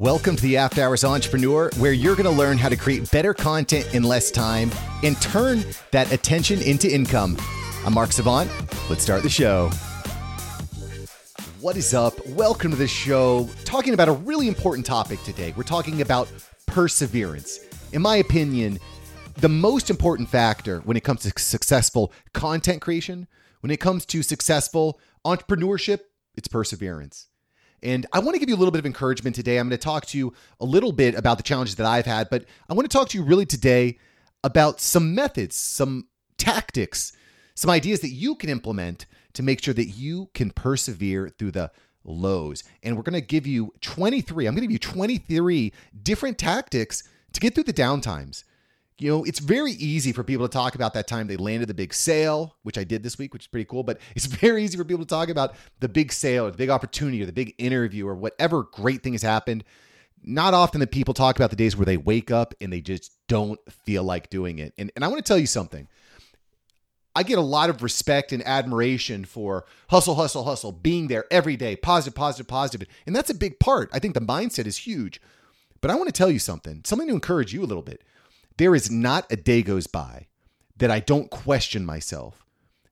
Welcome to the After Hours Entrepreneur, where you're going to learn how to create better content in less time and turn that attention into income. I'm Mark Savant. Let's start the show. What is up? Welcome to the show. Talking about a really important topic today. We're talking about perseverance. In my opinion, the most important factor when it comes to successful content creation, when it comes to successful entrepreneurship, it's perseverance. And I want to give you a little bit of encouragement today. I'm going to talk to you a little bit about the challenges that I've had, but I want to talk to you really today about some methods, some tactics, some ideas that you can implement to make sure that you can persevere through the lows. And we're going to give you 23, I'm going to give you 23 different tactics to get through the downtimes. You know, it's very easy for people to talk about that time they landed the big sale, which I did this week, which is pretty cool. But it's very easy for people to talk about the big sale or the big opportunity or the big interview or whatever great thing has happened. Not often that people talk about the days where they wake up and they just don't feel like doing it. And, and I want to tell you something. I get a lot of respect and admiration for hustle, hustle, hustle, being there every day, positive, positive, positive. And that's a big part. I think the mindset is huge. But I want to tell you something, something to encourage you a little bit. There is not a day goes by that I don't question myself,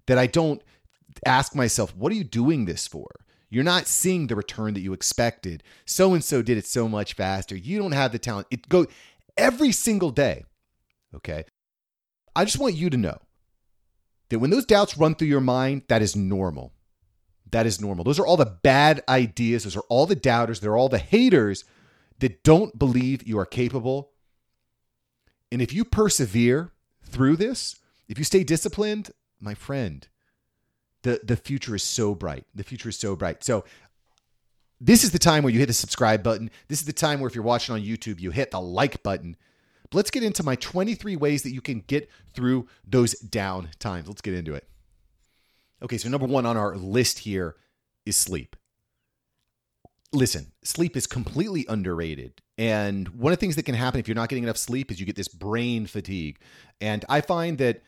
that I don't ask myself, what are you doing this for? You're not seeing the return that you expected. So and so did it so much faster. You don't have the talent. It go every single day. Okay. I just want you to know that when those doubts run through your mind, that is normal. That is normal. Those are all the bad ideas. Those are all the doubters. They're all the haters that don't believe you are capable and if you persevere through this, if you stay disciplined, my friend, the the future is so bright. The future is so bright. So this is the time where you hit the subscribe button. This is the time where if you're watching on YouTube, you hit the like button. But let's get into my 23 ways that you can get through those down times. Let's get into it. Okay, so number 1 on our list here is sleep. Listen, sleep is completely underrated. And one of the things that can happen if you're not getting enough sleep is you get this brain fatigue. And I find that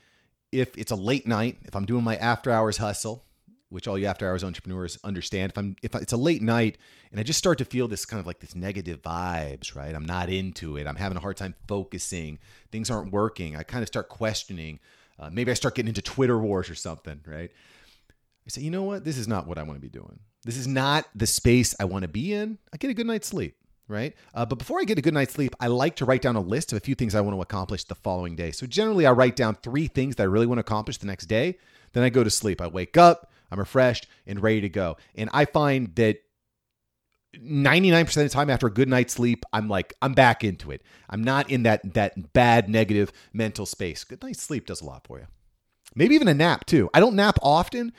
if it's a late night, if I'm doing my after hours hustle, which all you after hours entrepreneurs understand, if I'm if it's a late night and I just start to feel this kind of like this negative vibes, right? I'm not into it. I'm having a hard time focusing. Things aren't working. I kind of start questioning. Uh, maybe I start getting into Twitter wars or something, right? I say, you know what? This is not what I want to be doing. This is not the space I want to be in. I get a good night's sleep right? Uh, but before I get a good night's sleep, I like to write down a list of a few things I want to accomplish the following day. So generally, I write down three things that I really want to accomplish the next day. Then I go to sleep. I wake up, I'm refreshed and ready to go. And I find that 99% of the time after a good night's sleep, I'm like, I'm back into it. I'm not in that that bad negative mental space. Good night's sleep does a lot for you. Maybe even a nap too. I don't nap often,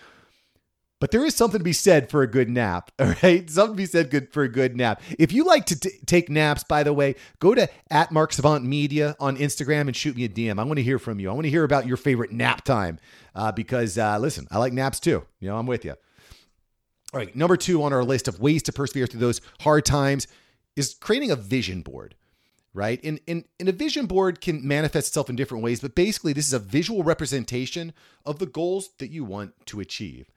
but there is something to be said for a good nap, all right? Something to be said good for a good nap. If you like to t- take naps, by the way, go to at Mark Savant Media on Instagram and shoot me a DM. I want to hear from you. I want to hear about your favorite nap time uh, because, uh, listen, I like naps too. You know, I'm with you. All right, number two on our list of ways to persevere through those hard times is creating a vision board right? And, and, and a vision board can manifest itself in different ways, but basically, this is a visual representation of the goals that you want to achieve.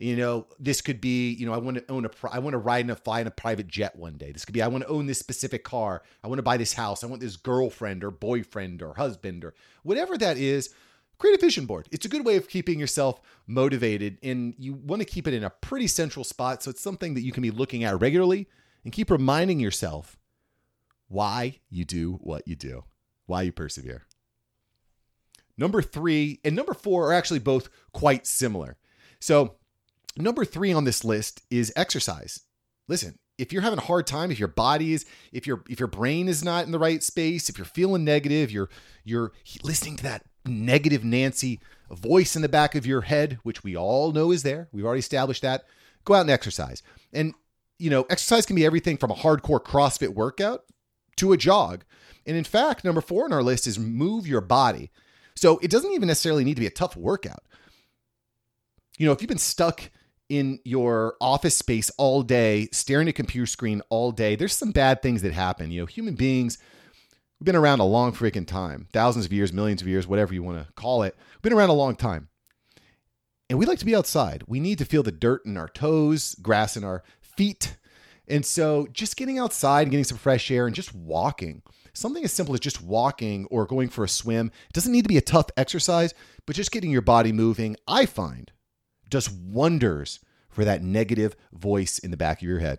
You know, this could be, you know, I want to own a, I want to ride and fly in a private jet one day. This could be, I want to own this specific car. I want to buy this house. I want this girlfriend or boyfriend or husband or whatever that is. Create a vision board. It's a good way of keeping yourself motivated, and you want to keep it in a pretty central spot. So it's something that you can be looking at regularly and keep reminding yourself why you do what you do, why you persevere. Number three and number four are actually both quite similar. So Number three on this list is exercise. Listen, if you're having a hard time, if your body is, if your if your brain is not in the right space, if you're feeling negative, you're you're listening to that negative Nancy voice in the back of your head, which we all know is there. We've already established that. Go out and exercise. And you know, exercise can be everything from a hardcore CrossFit workout to a jog. And in fact, number four on our list is move your body. So it doesn't even necessarily need to be a tough workout. You know, if you've been stuck in your office space all day, staring at computer screen all day, there's some bad things that happen. You know, human beings, we've been around a long freaking time thousands of years, millions of years, whatever you want to call it. We've been around a long time. And we like to be outside. We need to feel the dirt in our toes, grass in our feet. And so just getting outside and getting some fresh air and just walking, something as simple as just walking or going for a swim, it doesn't need to be a tough exercise, but just getting your body moving, I find, does wonders for that negative voice in the back of your head.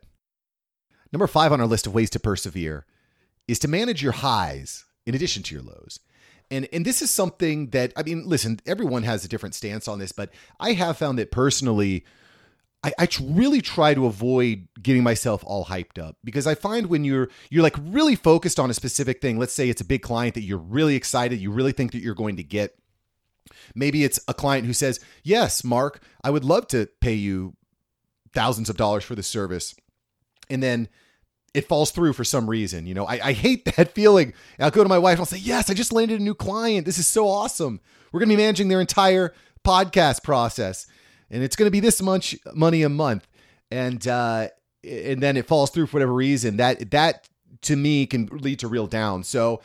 Number five on our list of ways to persevere is to manage your highs in addition to your lows. And and this is something that I mean, listen, everyone has a different stance on this, but I have found that personally, I, I really try to avoid getting myself all hyped up because I find when you're you're like really focused on a specific thing, let's say it's a big client that you're really excited, you really think that you're going to get. Maybe it's a client who says, Yes, Mark, I would love to pay you thousands of dollars for this service. And then it falls through for some reason. You know, I, I hate that feeling. I'll go to my wife and I'll say, Yes, I just landed a new client. This is so awesome. We're going to be managing their entire podcast process. And it's going to be this much money a month. And, uh, and then it falls through for whatever reason. That, that to me can lead to real down. So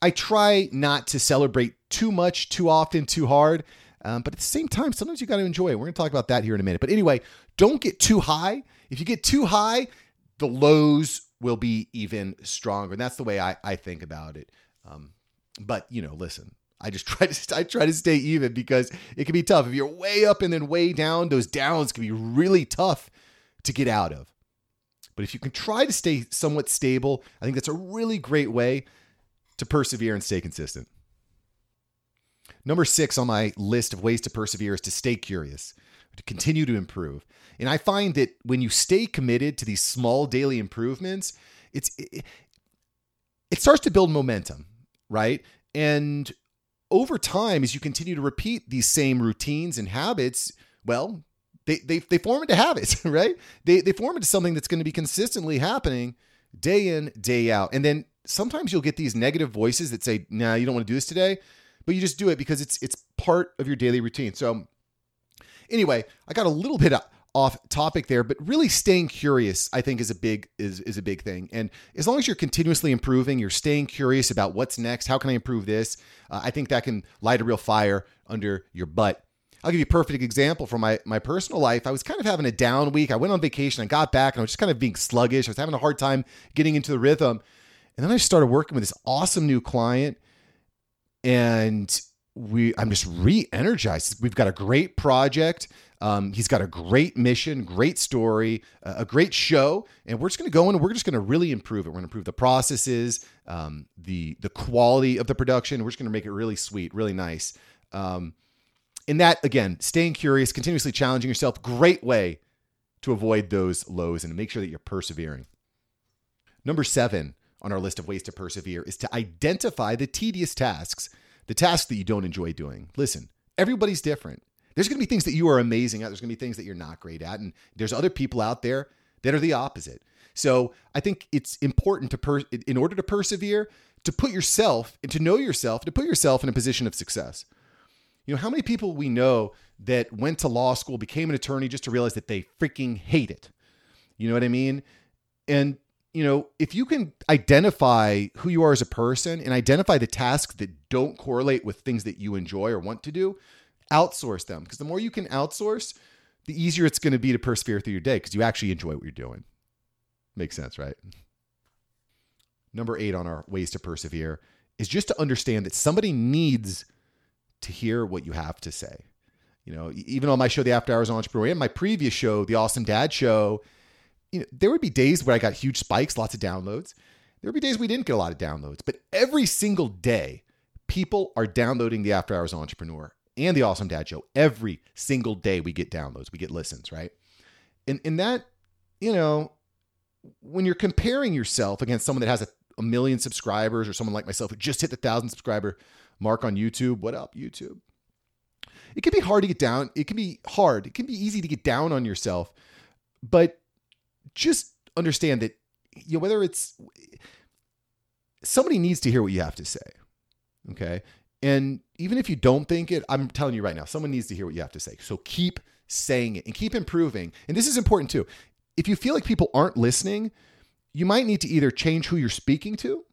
I try not to celebrate too much, too often, too hard. Um, but at the same time, sometimes you got to enjoy it. We're going to talk about that here in a minute. But anyway, don't get too high. If you get too high, the lows will be even stronger. And that's the way I, I think about it. Um, but you know, listen, I just try to I try to stay even because it can be tough. If you're way up and then way down, those downs can be really tough to get out of. But if you can try to stay somewhat stable, I think that's a really great way to persevere and stay consistent. Number six on my list of ways to persevere is to stay curious, to continue to improve. And I find that when you stay committed to these small daily improvements, it's it, it starts to build momentum, right? And over time, as you continue to repeat these same routines and habits, well, they they, they form into habits, right? They they form into something that's going to be consistently happening day in, day out. And then sometimes you'll get these negative voices that say, nah, you don't want to do this today, but you just do it because it's it's part of your daily routine. So anyway, I got a little bit off topic there, but really staying curious, I think, is a big is is a big thing. And as long as you're continuously improving, you're staying curious about what's next. How can I improve this? Uh, I think that can light a real fire under your butt. I'll give you a perfect example from my my personal life. I was kind of having a down week. I went on vacation. I got back and I was just kind of being sluggish. I was having a hard time getting into the rhythm. And then I started working with this awesome new client, and we I'm just re-energized. We've got a great project. Um, he's got a great mission, great story, uh, a great show, and we're just going to go in and we're just going to really improve it. We're going to improve the processes, um, the the quality of the production. We're just going to make it really sweet, really nice. Um, and that again, staying curious, continuously challenging yourself, great way to avoid those lows and make sure that you're persevering. Number seven on our list of ways to persevere is to identify the tedious tasks, the tasks that you don't enjoy doing. Listen, everybody's different. There's going to be things that you are amazing at. There's going to be things that you're not great at. And there's other people out there that are the opposite. So I think it's important to, per- in order to persevere, to put yourself and to know yourself, to put yourself in a position of success. You know, how many people we know that went to law school, became an attorney just to realize that they freaking hate it? You know what I mean? And, you know, if you can identify who you are as a person and identify the tasks that don't correlate with things that you enjoy or want to do, outsource them because the more you can outsource, the easier it's going to be to persevere through your day because you actually enjoy what you're doing. Makes sense, right? Number eight on our ways to persevere is just to understand that somebody needs to hear what you have to say. You know, even on my show, The After Hours Entrepreneur, and my previous show, The Awesome Dad Show, you know, there would be days where I got huge spikes, lots of downloads. There would be days we didn't get a lot of downloads, but every single day, people are downloading The After Hours Entrepreneur and the Awesome Dad Show. Every single day we get downloads, we get listens, right? And in that, you know, when you're comparing yourself against someone that has a, a million subscribers or someone like myself who just hit the thousand subscriber mark on YouTube, what up, YouTube? It can be hard to get down. It can be hard. It can be easy to get down on yourself, but just understand that you know whether it's somebody needs to hear what you have to say. Okay. And even if you don't think it, I'm telling you right now, someone needs to hear what you have to say. So keep saying it and keep improving. And this is important too. If you feel like people aren't listening, you might need to either change who you're speaking to,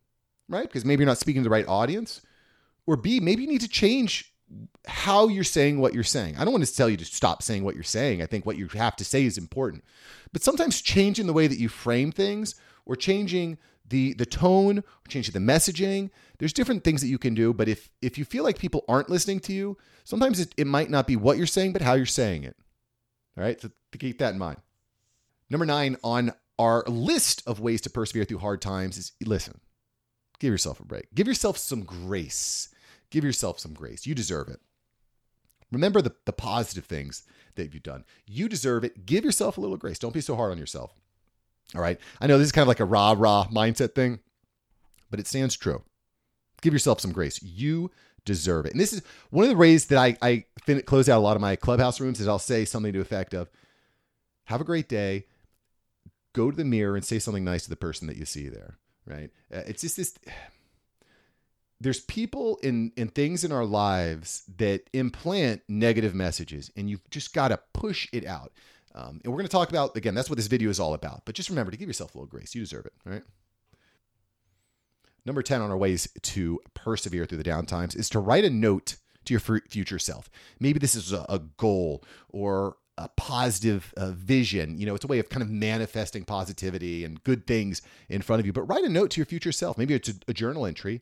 right? Because maybe you're not speaking to the right audience. Or B, maybe you need to change how you're saying what you're saying. I don't want to tell you to stop saying what you're saying. I think what you have to say is important. But sometimes changing the way that you frame things or changing the the tone or changing the messaging, there's different things that you can do, but if if you feel like people aren't listening to you, sometimes it, it might not be what you're saying, but how you're saying it. All right? So keep that in mind. Number 9 on our list of ways to persevere through hard times is listen. Give yourself a break. Give yourself some grace. Give yourself some grace. You deserve it. Remember the, the positive things that you've done. You deserve it. Give yourself a little grace. Don't be so hard on yourself. All right. I know this is kind of like a rah rah mindset thing, but it stands true. Give yourself some grace. You deserve it. And this is one of the ways that I, I fin- close out a lot of my clubhouse rooms is I'll say something to the effect of, have a great day. Go to the mirror and say something nice to the person that you see there. Right. Uh, it's just this there's people in in things in our lives that implant negative messages and you've just got to push it out um, and we're going to talk about again that's what this video is all about but just remember to give yourself a little grace you deserve it right number 10 on our ways to persevere through the downtimes is to write a note to your future self maybe this is a, a goal or a positive uh, vision. You know, it's a way of kind of manifesting positivity and good things in front of you. But write a note to your future self. Maybe it's a, a journal entry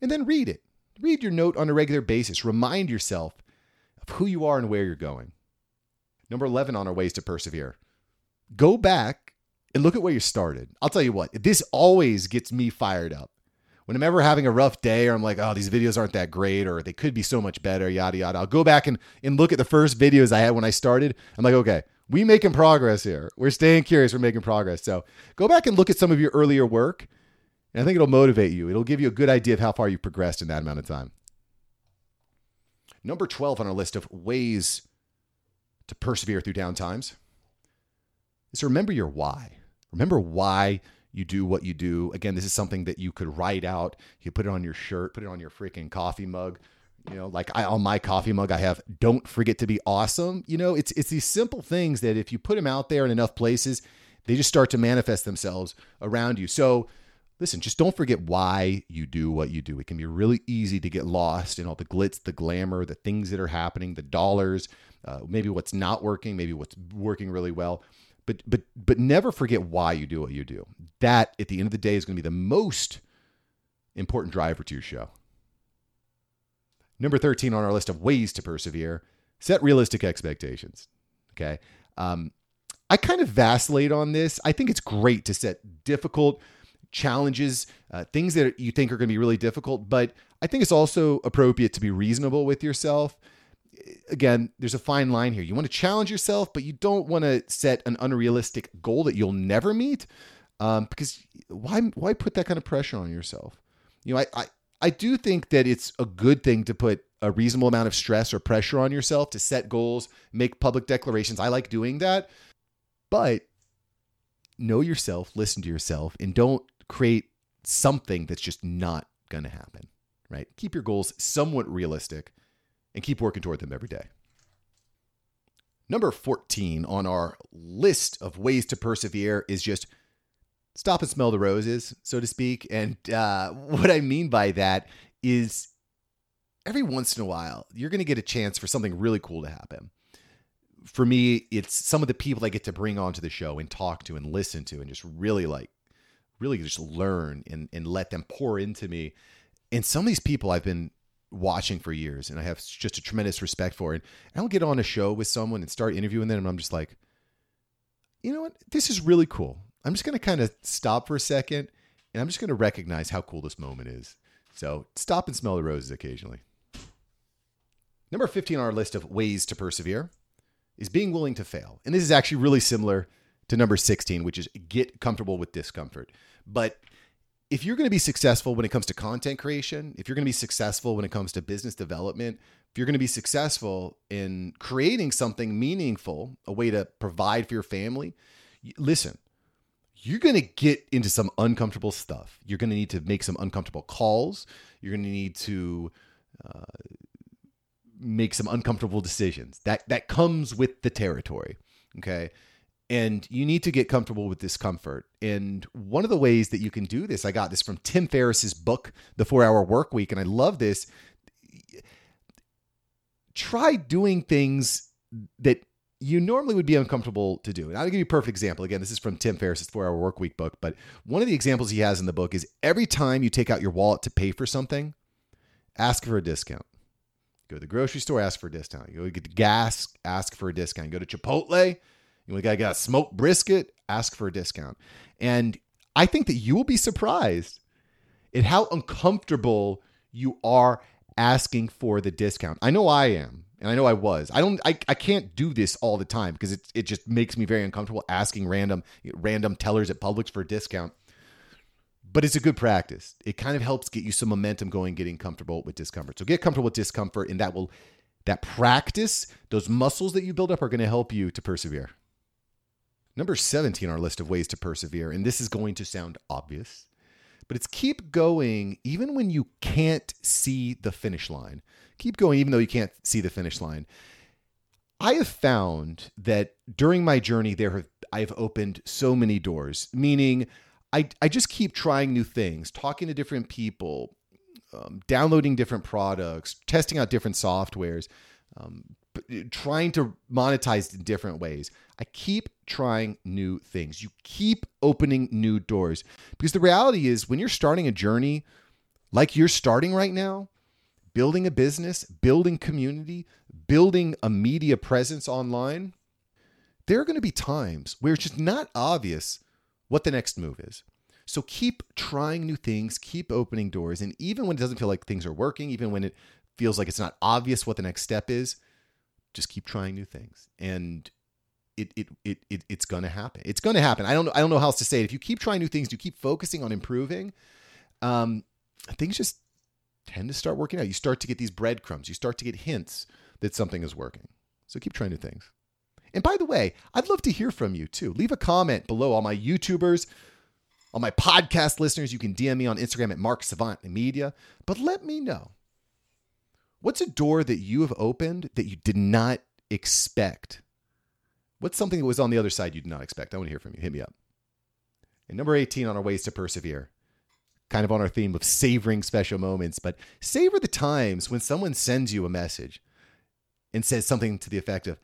and then read it. Read your note on a regular basis. Remind yourself of who you are and where you're going. Number 11 on our ways to persevere. Go back and look at where you started. I'll tell you what, this always gets me fired up. When I'm ever having a rough day or I'm like, oh, these videos aren't that great or they could be so much better, yada, yada, I'll go back and, and look at the first videos I had when I started. I'm like, okay, we making progress here. We're staying curious. We're making progress. So go back and look at some of your earlier work and I think it'll motivate you. It'll give you a good idea of how far you've progressed in that amount of time. Number 12 on our list of ways to persevere through downtimes is to remember your why. Remember why you do what you do. Again, this is something that you could write out. You put it on your shirt, put it on your freaking coffee mug. You know, like I, on my coffee mug, I have "Don't forget to be awesome." You know, it's it's these simple things that if you put them out there in enough places, they just start to manifest themselves around you. So listen, just don't forget why you do what you do. It can be really easy to get lost in all the glitz, the glamour, the things that are happening, the dollars, uh, maybe what's not working, maybe what's working really well. But but but never forget why you do what you do. That at the end of the day is going to be the most important driver to your show. Number 13 on our list of ways to persevere, set realistic expectations. Okay. Um, I kind of vacillate on this. I think it's great to set difficult, challenges, uh, things that you think are going to be really difficult. But I think it's also appropriate to be reasonable with yourself. Again, there's a fine line here. You want to challenge yourself, but you don't want to set an unrealistic goal that you'll never meet. Um, because why why put that kind of pressure on yourself? You know, I, I I do think that it's a good thing to put a reasonable amount of stress or pressure on yourself to set goals, make public declarations. I like doing that. But know yourself, listen to yourself, and don't create something that's just not going to happen, right? Keep your goals somewhat realistic and keep working toward them every day. Number 14 on our list of ways to persevere is just stop and smell the roses, so to speak. And uh, what I mean by that is every once in a while, you're going to get a chance for something really cool to happen. For me, it's some of the people I get to bring onto the show and talk to and listen to and just really like really just learn and, and let them pour into me. And some of these people I've been watching for years and I have just a tremendous respect for. And I'll get on a show with someone and start interviewing them and I'm just like, you know what? This is really cool. I'm just going to kind of stop for a second and I'm just going to recognize how cool this moment is. So stop and smell the roses occasionally. Number 15 on our list of ways to persevere is being willing to fail. And this is actually really similar to number 16, which is get comfortable with discomfort. But if you're going to be successful when it comes to content creation, if you're going to be successful when it comes to business development, if you're going to be successful in creating something meaningful, a way to provide for your family, listen, you're going to get into some uncomfortable stuff. You're going to need to make some uncomfortable calls. You're going to need to uh, make some uncomfortable decisions. That that comes with the territory. Okay and you need to get comfortable with discomfort. And one of the ways that you can do this, I got this from Tim Ferriss's book, The Four Hour Work Week, and I love this. try doing things that you normally would be uncomfortable to do. And I'll give you a perfect example. Again, this is from Tim Ferriss's Four Hour Work Week book, but one of the examples he has in the book is every time you take out your wallet to pay for something, ask for a discount. Go to the grocery store, ask for a discount. You go get gas, ask for a discount. You go to Chipotle, you got get a smoked brisket, ask for a discount. And I think that you will be surprised at how uncomfortable you are asking for the discount. I know I am, and I know I was. I don't I, I can't do this all the time because it it just makes me very uncomfortable asking random random tellers at Publix for a discount. But it's a good practice. It kind of helps get you some momentum going, getting comfortable with discomfort. So get comfortable with discomfort, and that will that practice, those muscles that you build up are going to help you to persevere. Number 17 on our list of ways to persevere, and this is going to sound obvious, but it's keep going even when you can't see the finish line. Keep going even though you can't see the finish line. I have found that during my journey there have I've opened so many doors, meaning I, I just keep trying new things, talking to different people, um, downloading different products, testing out different softwares, um, trying to monetize in different ways. I keep trying new things. You keep opening new doors because the reality is when you're starting a journey like you're starting right now, building a business, building community, building a media presence online, there are going to be times where it's just not obvious what the next move is. So keep trying new things, keep opening doors. And even when it doesn't feel like things are working, even when it feels like it's not obvious what the next step is, just keep trying new things. And it it it, it it's going to happen. It's going to happen. I don't know I don't know how else to say it. If you keep trying new things, you keep focusing on improving, um, things just tend to start working out. You start to get these breadcrumbs. You start to get hints that something is working. So keep trying new things. And by the way, I'd love to hear from you too. Leave a comment below. All my YouTubers, all my podcast listeners, you can DM me on Instagram at Mark Savant Media. But let me know what's a door that you have opened that you did not expect What's something that was on the other side you did not expect? I want to hear from you. Hit me up. And number 18 on our ways to persevere. Kind of on our theme of savoring special moments, but savor the times when someone sends you a message and says something to the effect of,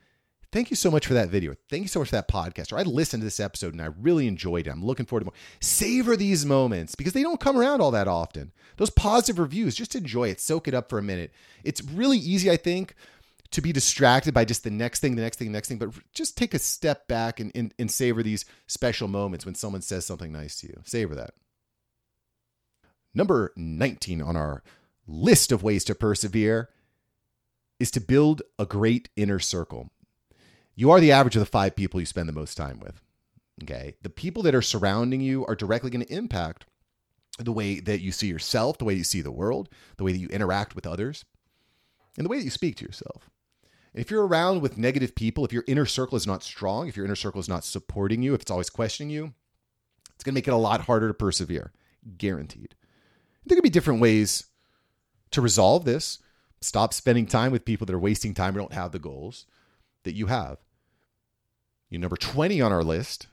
Thank you so much for that video. Thank you so much for that podcast. Or I listened to this episode and I really enjoyed it. I'm looking forward to more. Savor these moments because they don't come around all that often. Those positive reviews, just enjoy it, soak it up for a minute. It's really easy, I think, to be distracted by just the next thing, the next thing, the next thing, but just take a step back and, and, and savor these special moments when someone says something nice to you. Savor that. Number 19 on our list of ways to persevere is to build a great inner circle. You are the average of the five people you spend the most time with. Okay. The people that are surrounding you are directly going to impact the way that you see yourself, the way you see the world, the way that you interact with others, and the way that you speak to yourself. If you're around with negative people, if your inner circle is not strong, if your inner circle is not supporting you, if it's always questioning you, it's going to make it a lot harder to persevere. Guaranteed. There could be different ways to resolve this. Stop spending time with people that are wasting time or don't have the goals that you have. You number 20 on our list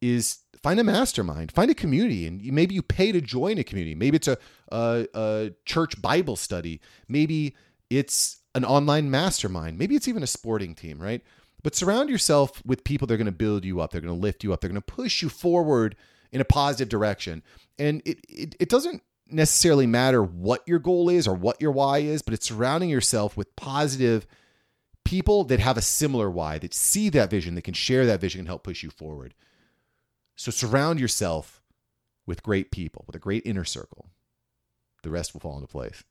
is find a mastermind, find a community, and maybe you pay to join a community. Maybe it's a, a, a church Bible study. Maybe it's an online mastermind. Maybe it's even a sporting team, right? But surround yourself with people that are going to build you up. They're going to lift you up. They're going to push you forward in a positive direction. And it, it, it doesn't necessarily matter what your goal is or what your why is, but it's surrounding yourself with positive people that have a similar why, that see that vision, that can share that vision and help push you forward. So surround yourself with great people, with a great inner circle. The rest will fall into place.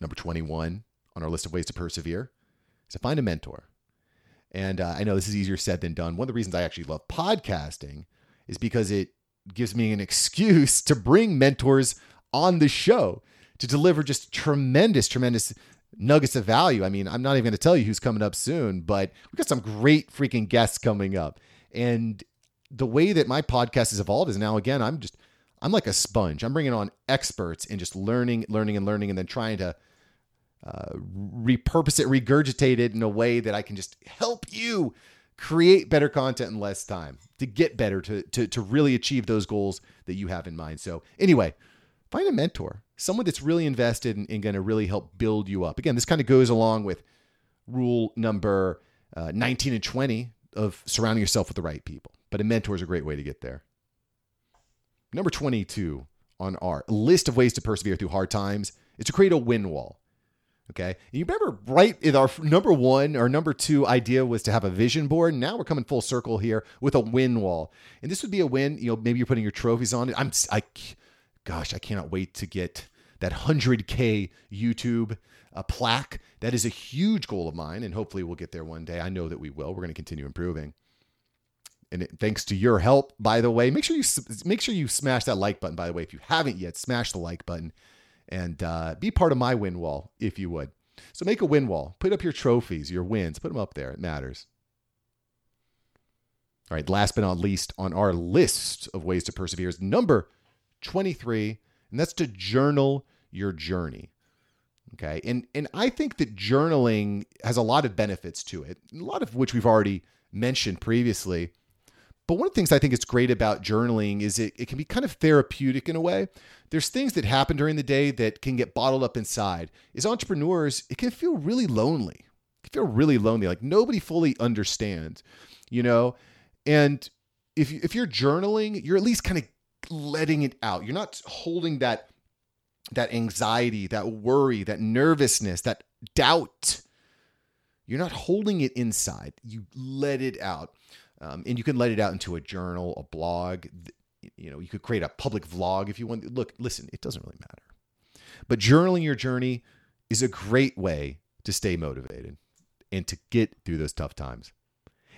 Number 21 on our list of ways to persevere is to find a mentor. And uh, I know this is easier said than done. One of the reasons I actually love podcasting is because it gives me an excuse to bring mentors on the show to deliver just tremendous, tremendous nuggets of value. I mean, I'm not even going to tell you who's coming up soon, but we've got some great freaking guests coming up. And the way that my podcast has evolved is now, again, I'm just, I'm like a sponge. I'm bringing on experts and just learning, learning, and learning, and then trying to uh, repurpose it, regurgitate it in a way that I can just help you create better content in less time to get better, to, to, to really achieve those goals that you have in mind. So, anyway, find a mentor, someone that's really invested and, going to really help build you up. Again, this kind of goes along with rule number uh, 19 and 20 of surrounding yourself with the right people. But a mentor is a great way to get there. Number 22 on our list of ways to persevere through hard times is to create a win wall. Okay. You remember right our number one or number two idea was to have a vision board. Now we're coming full circle here with a win wall. And this would be a win. You know, maybe you're putting your trophies on it. I'm, I, gosh, I cannot wait to get that 100K YouTube uh, plaque. That is a huge goal of mine. And hopefully we'll get there one day. I know that we will. We're going to continue improving and thanks to your help, by the way, make sure you make sure you smash that like button. By the way, if you haven't yet, smash the like button and uh, be part of my win wall if you would. So make a win wall. Put up your trophies, your wins. Put them up there. It matters. All right. Last but not least on our list of ways to persevere is number twenty-three, and that's to journal your journey. Okay. And and I think that journaling has a lot of benefits to it, a lot of which we've already mentioned previously. But one of the things I think is great about journaling is it, it can be kind of therapeutic in a way. There's things that happen during the day that can get bottled up inside. As entrepreneurs, it can feel really lonely. It can feel really lonely. Like nobody fully understands, you know? And if, if you're journaling, you're at least kind of letting it out. You're not holding that that anxiety, that worry, that nervousness, that doubt. You're not holding it inside. You let it out. Um, and you can let it out into a journal, a blog. You know, you could create a public vlog if you want. Look, listen, it doesn't really matter. But journaling your journey is a great way to stay motivated and to get through those tough times.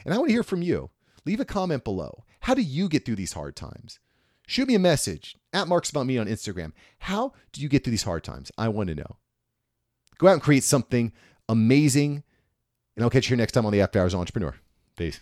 And I want to hear from you. Leave a comment below. How do you get through these hard times? Shoot me a message at Mark Savant Media on Instagram. How do you get through these hard times? I want to know. Go out and create something amazing. And I'll catch you next time on the After Hours Entrepreneur. Peace.